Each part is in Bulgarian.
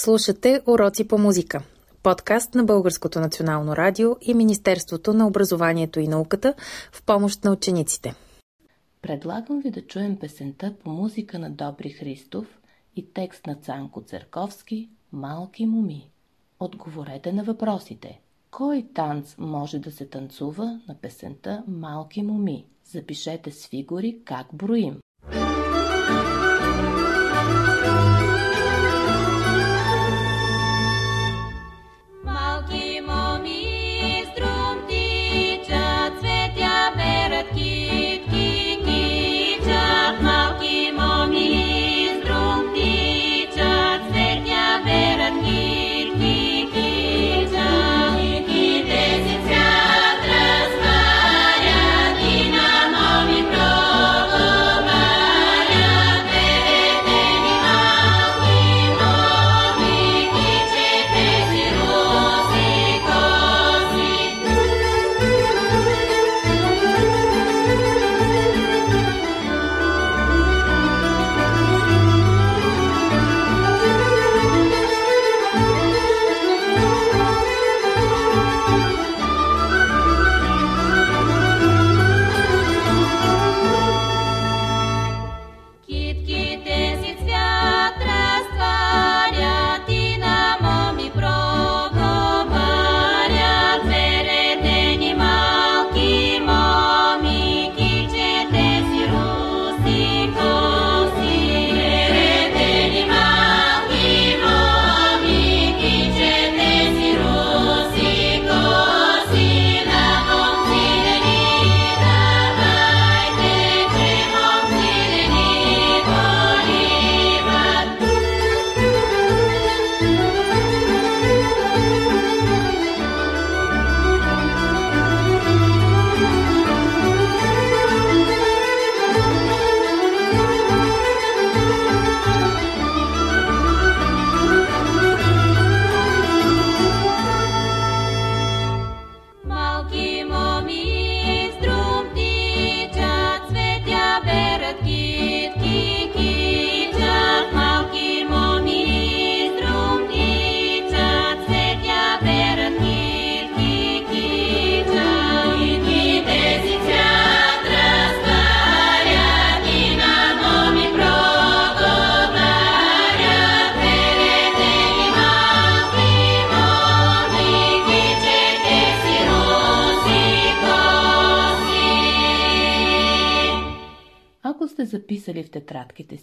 Слушате Уроци по музика. Подкаст на Българското национално радио и Министерството на образованието и науката в помощ на учениците. Предлагам ви да чуем песента по музика на Добри Христов и текст на Цанко Церковски «Малки моми». Отговорете на въпросите. Кой танц може да се танцува на песента «Малки моми»? Запишете с фигури как броим.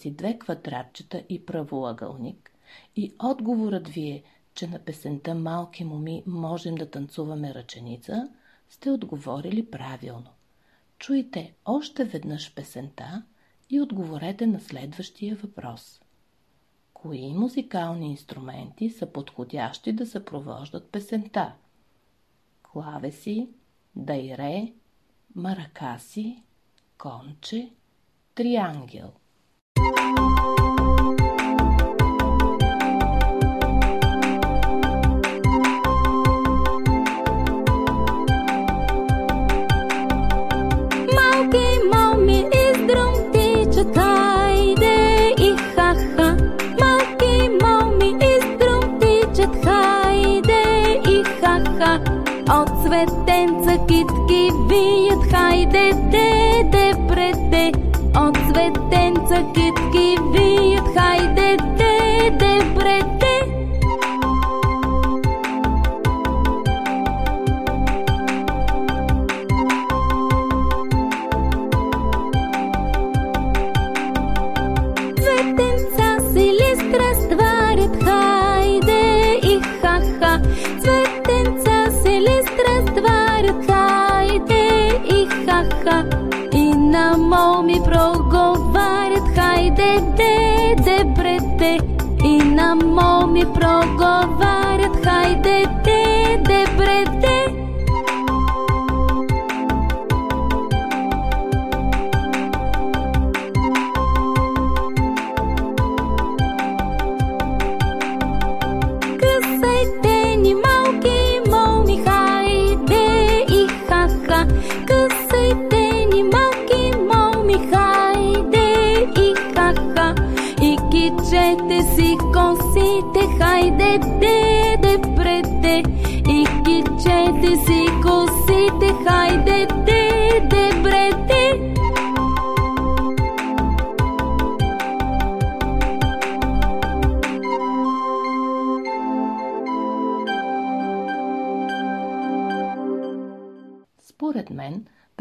Си две квадратчета и правоъгълник и отговорът ви е, че на песента Малки моми можем да танцуваме ръченица, сте отговорили правилно. Чуйте още веднъж песента и отговорете на следващия въпрос. Кои музикални инструменти са подходящи да съпровождат песента? Клавеси, дайре, маракаси, конче – Триангел вият, хайде, де, де, прете, от светенца китки вият, моми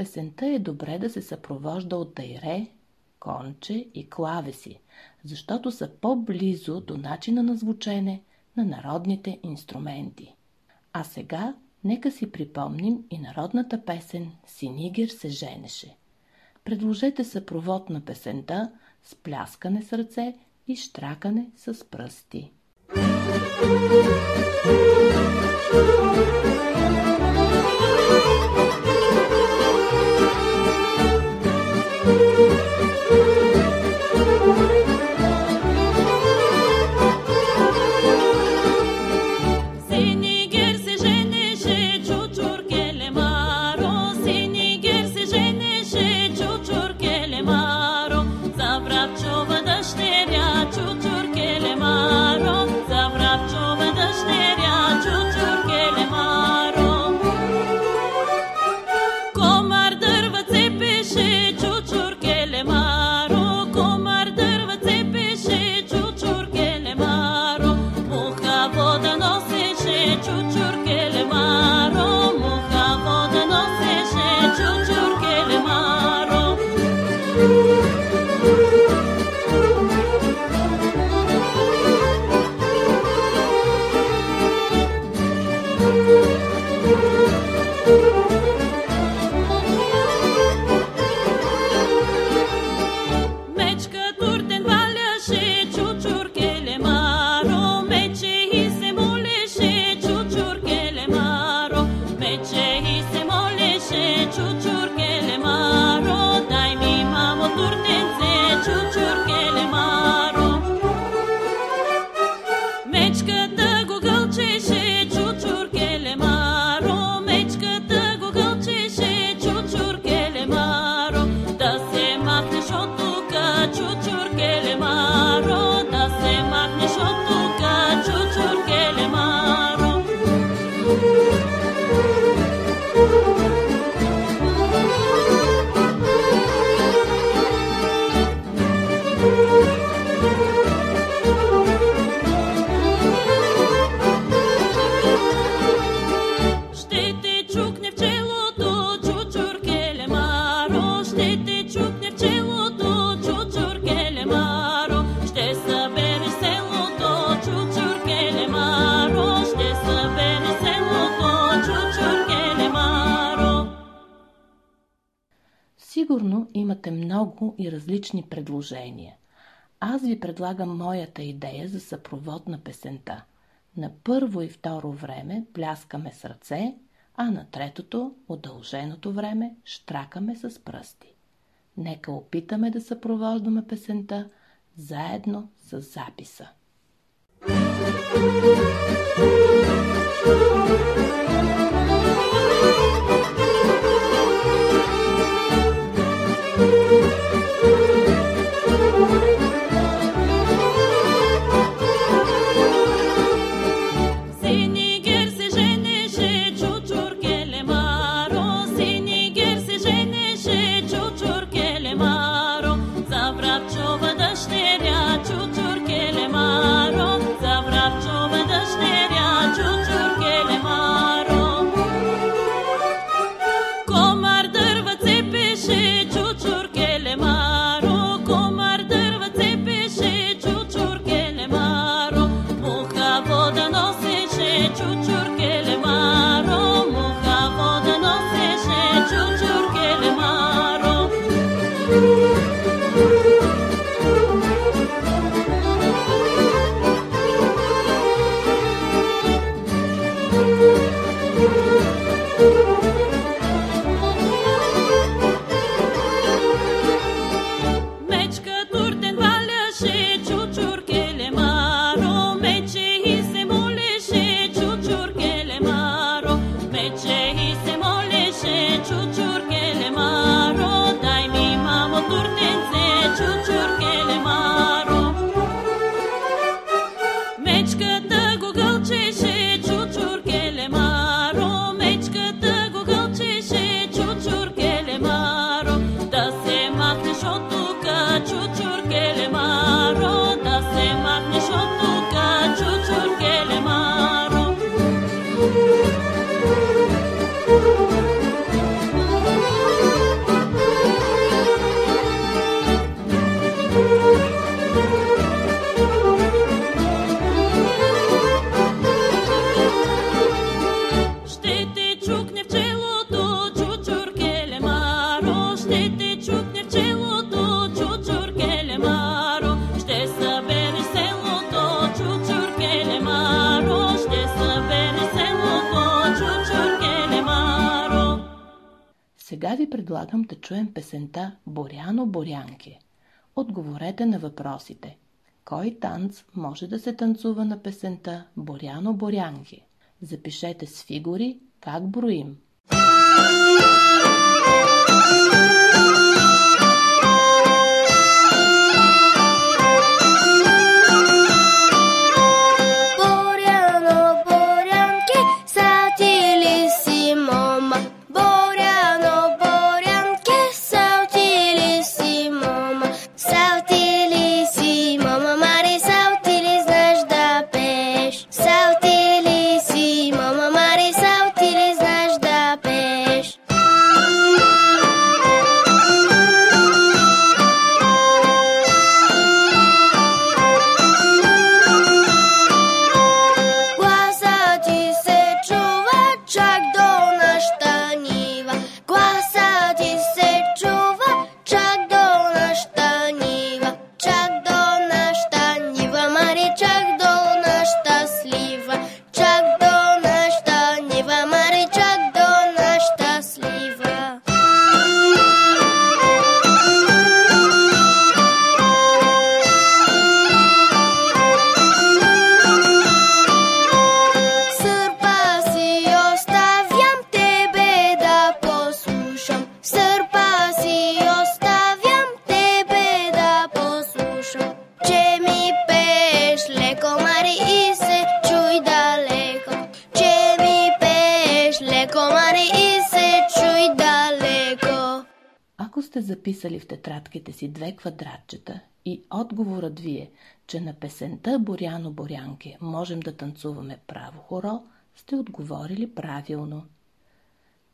песента е добре да се съпровожда от дайре, конче и клавеси, защото са по-близо до начина на звучене на народните инструменти. А сега нека си припомним и народната песен «Синигер се женеше». Предложете съпровод на песента с пляскане с ръце и штракане с пръсти. Синигер предложения. Аз ви предлагам моята идея за съпровод на песента. На първо и второ време пляскаме с ръце, а на третото, удълженото време, штракаме с пръсти. Нека опитаме да съпровождаме песента заедно с записа. Синигер choo choo. Чуем песента Боряно Борянке. Отговорете на въпросите. Кой танц може да се танцува на песента Боряно Борянке? Запишете с фигури как броим. Боряно, записали в тетрадките си две квадратчета и отговорът ви е, че на песента Боряно Борянке можем да танцуваме право хоро, сте отговорили правилно.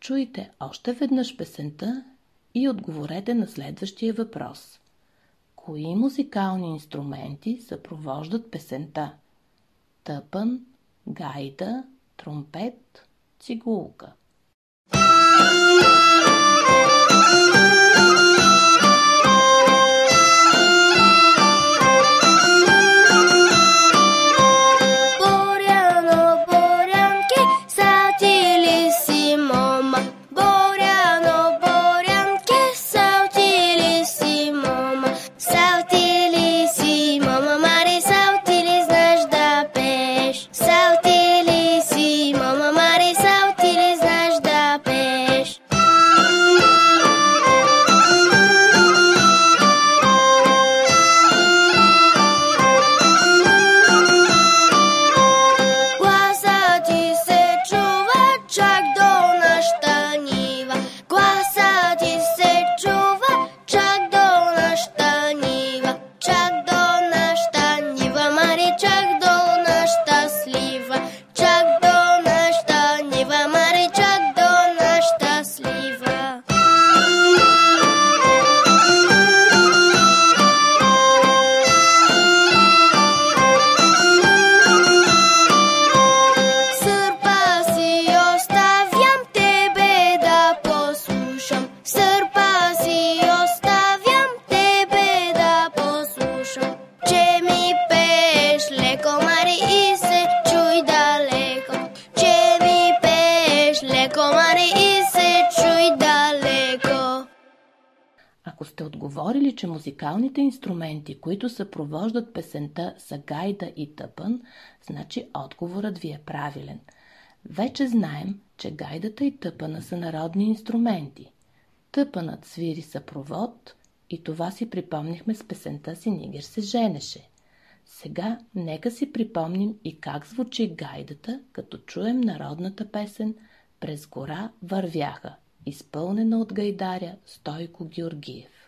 Чуйте още веднъж песента и отговорете на следващия въпрос. Кои музикални инструменти съпровождат песента? Тъпън, гайда, тромпет, цигулка. Боряно, отговорили, че музикалните инструменти, които съпровождат песента са гайда и тъпън, значи отговорът ви е правилен. Вече знаем, че гайдата и тъпъна са народни инструменти. Тъпънът свири съпровод и това си припомнихме с песента си Нигер се женеше. Сега нека си припомним и как звучи гайдата, като чуем народната песен «През гора вървяха», изпълнена от гайдаря Стойко Георгиев.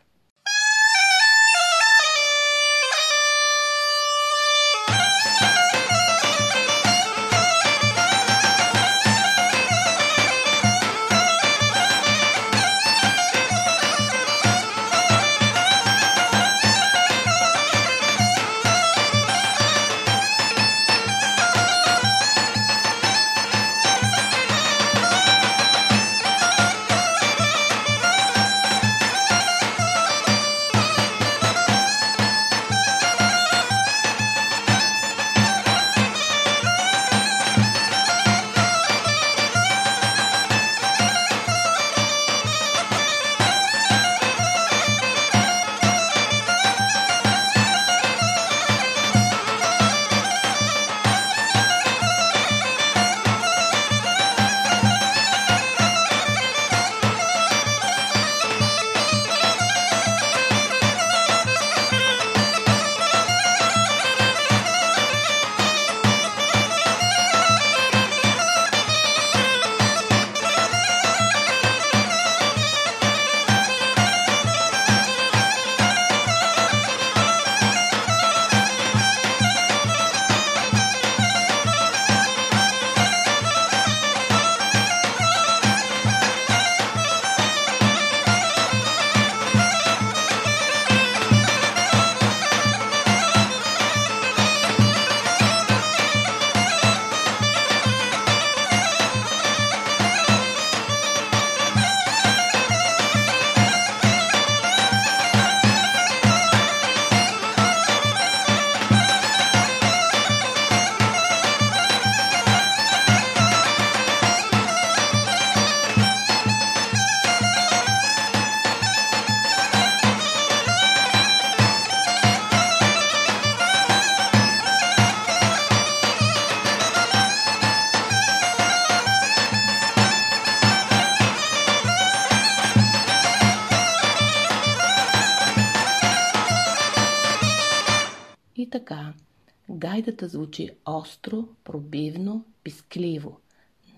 Гайдата звучи остро, пробивно, пискливо.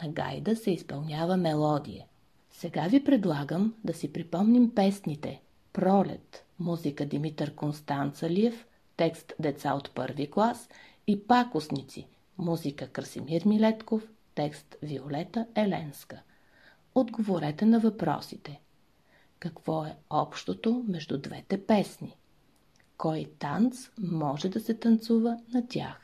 На гайда се изпълнява мелодия. Сега ви предлагам да си припомним песните Пролет, музика Димитър Констанцалиев, текст Деца от първи клас и Пакосници, музика Красимир Милетков, текст Виолета Еленска. Отговорете на въпросите. Какво е общото между двете песни? Кой танц може да се танцува на тях?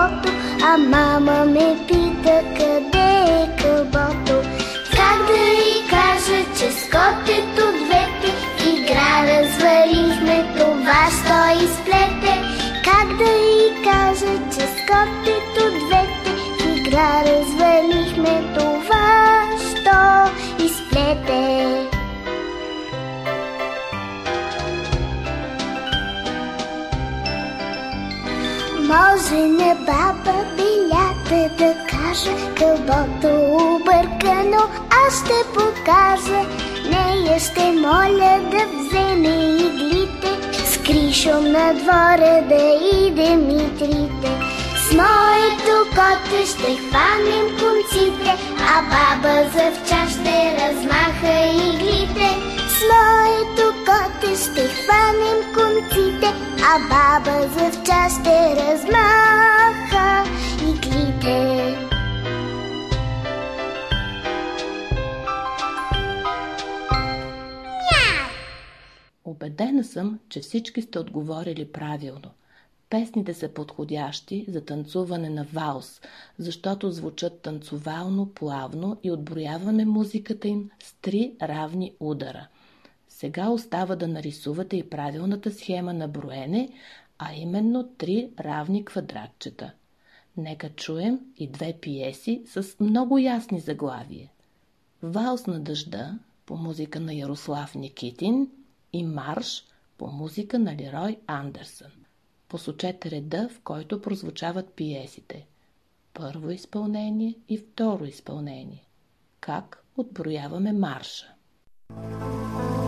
foto, a mama me pita Може на баба белята да кажа Кълбото объркано, аз ще покажа. Нея ще моля да вземе иглите С кришом на двора да идем и трите С моето коте ще хванем конците А баба завча ще размаха иглите. С моето коте ще хванем конците А баба завча ще размаха иглите Убедена съм, че всички сте отговорили правилно. Песните са подходящи за танцуване на валс, защото звучат танцовално, плавно и отброяваме музиката им с три равни удара. Сега остава да нарисувате и правилната схема на броене, а именно три равни квадратчета. Нека чуем и две пиеси с много ясни заглавия. Валс на дъжда по музика на Ярослав Никитин и Марш по музика на Лерой Андерсън. Посочете реда, в който прозвучават пиесите. Първо изпълнение и второ изпълнение. Как отброяваме марша? сега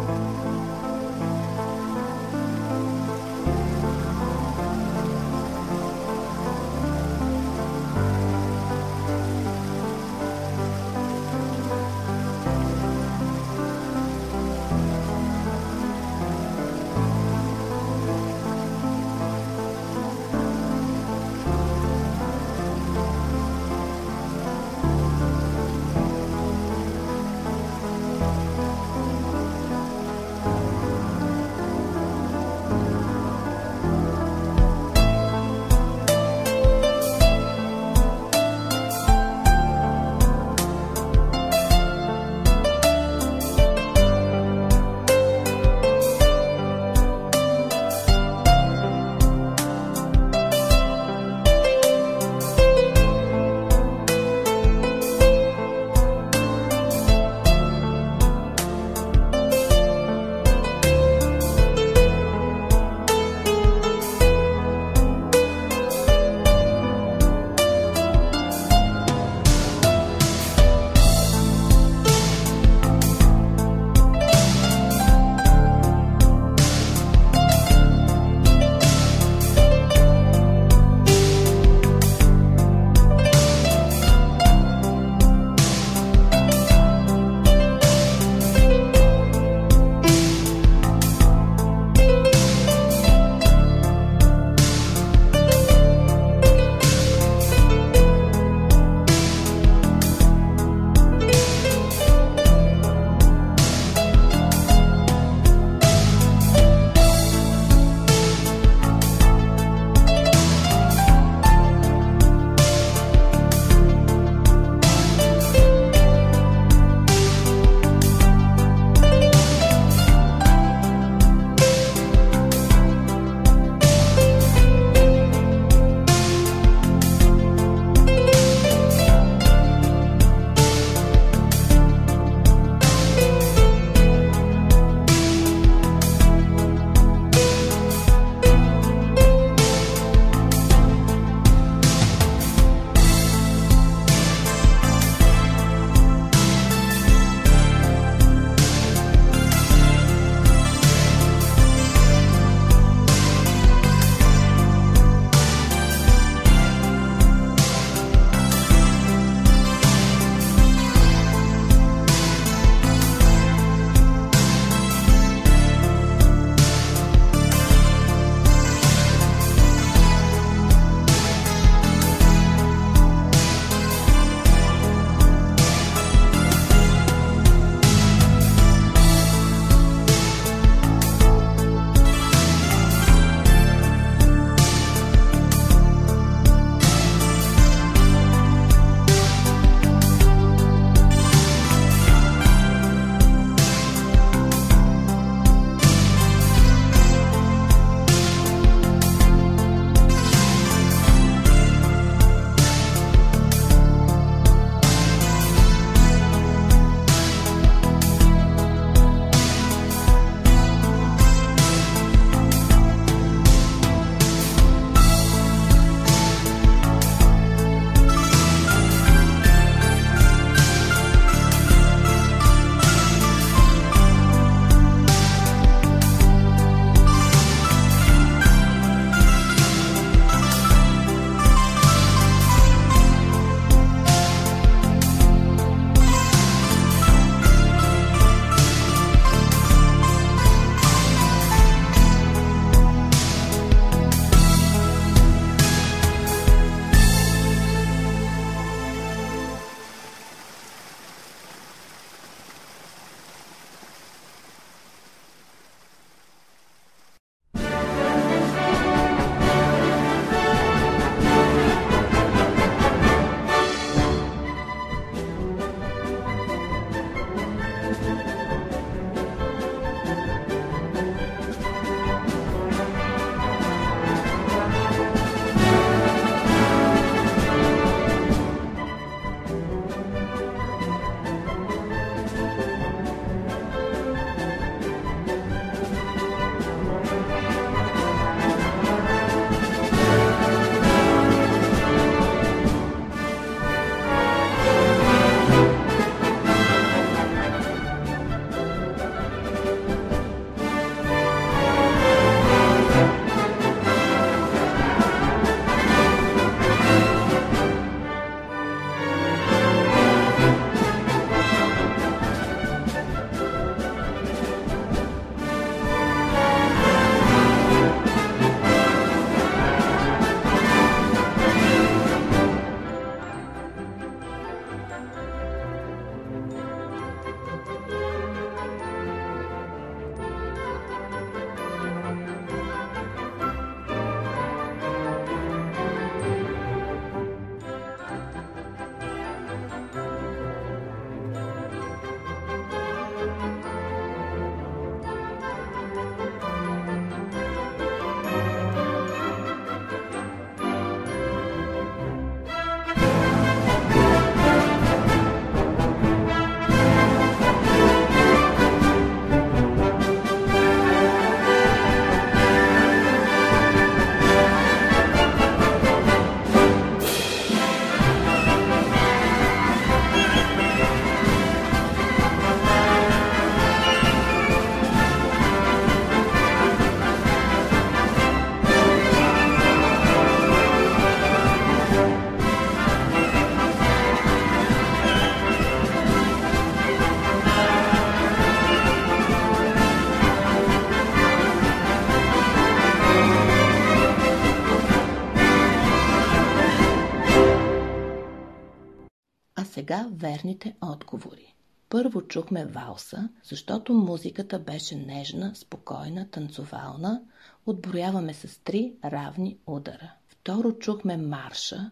верните отговори. Първо чухме валса, защото музиката беше нежна, спокойна, танцовална. Отброяваме с три равни удара. Второ чухме марша,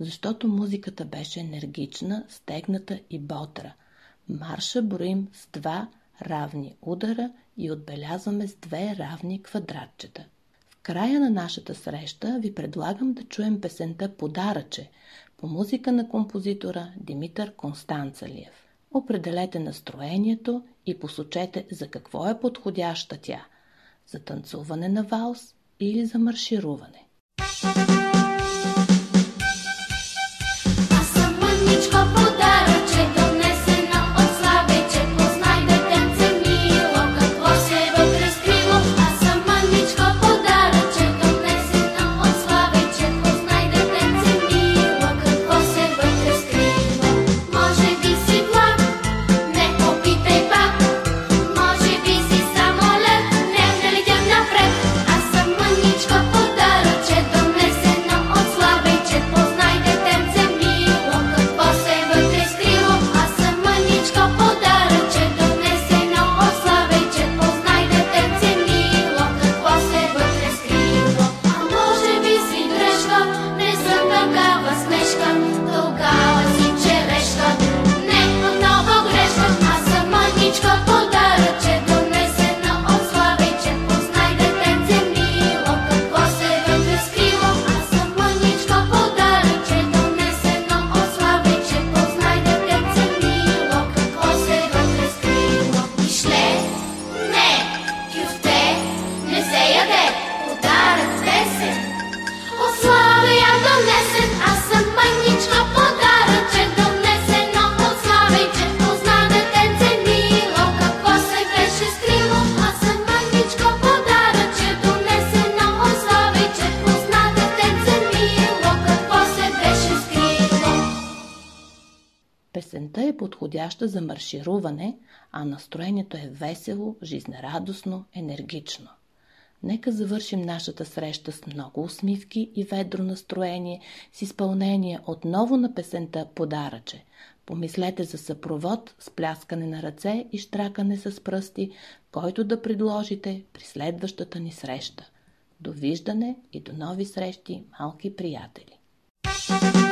защото музиката беше енергична, стегната и бодра. Марша броим с два равни удара и отбелязваме с две равни квадратчета. В края на нашата среща ви предлагам да чуем песента Подаръче по музика на композитора Димитър Констанцалиев. Определете настроението и посочете за какво е подходяща тя – за танцуване на валс или за маршируване. Аз Песента е подходяща за маршируване, а настроението е весело, жизнерадостно, енергично. Нека завършим нашата среща с много усмивки и ведро настроение, с изпълнение отново на песента Подаръче. Помислете за съпровод с пляскане на ръце и штракане с пръсти, който да предложите при следващата ни среща. Довиждане и до нови срещи, малки приятели! Thank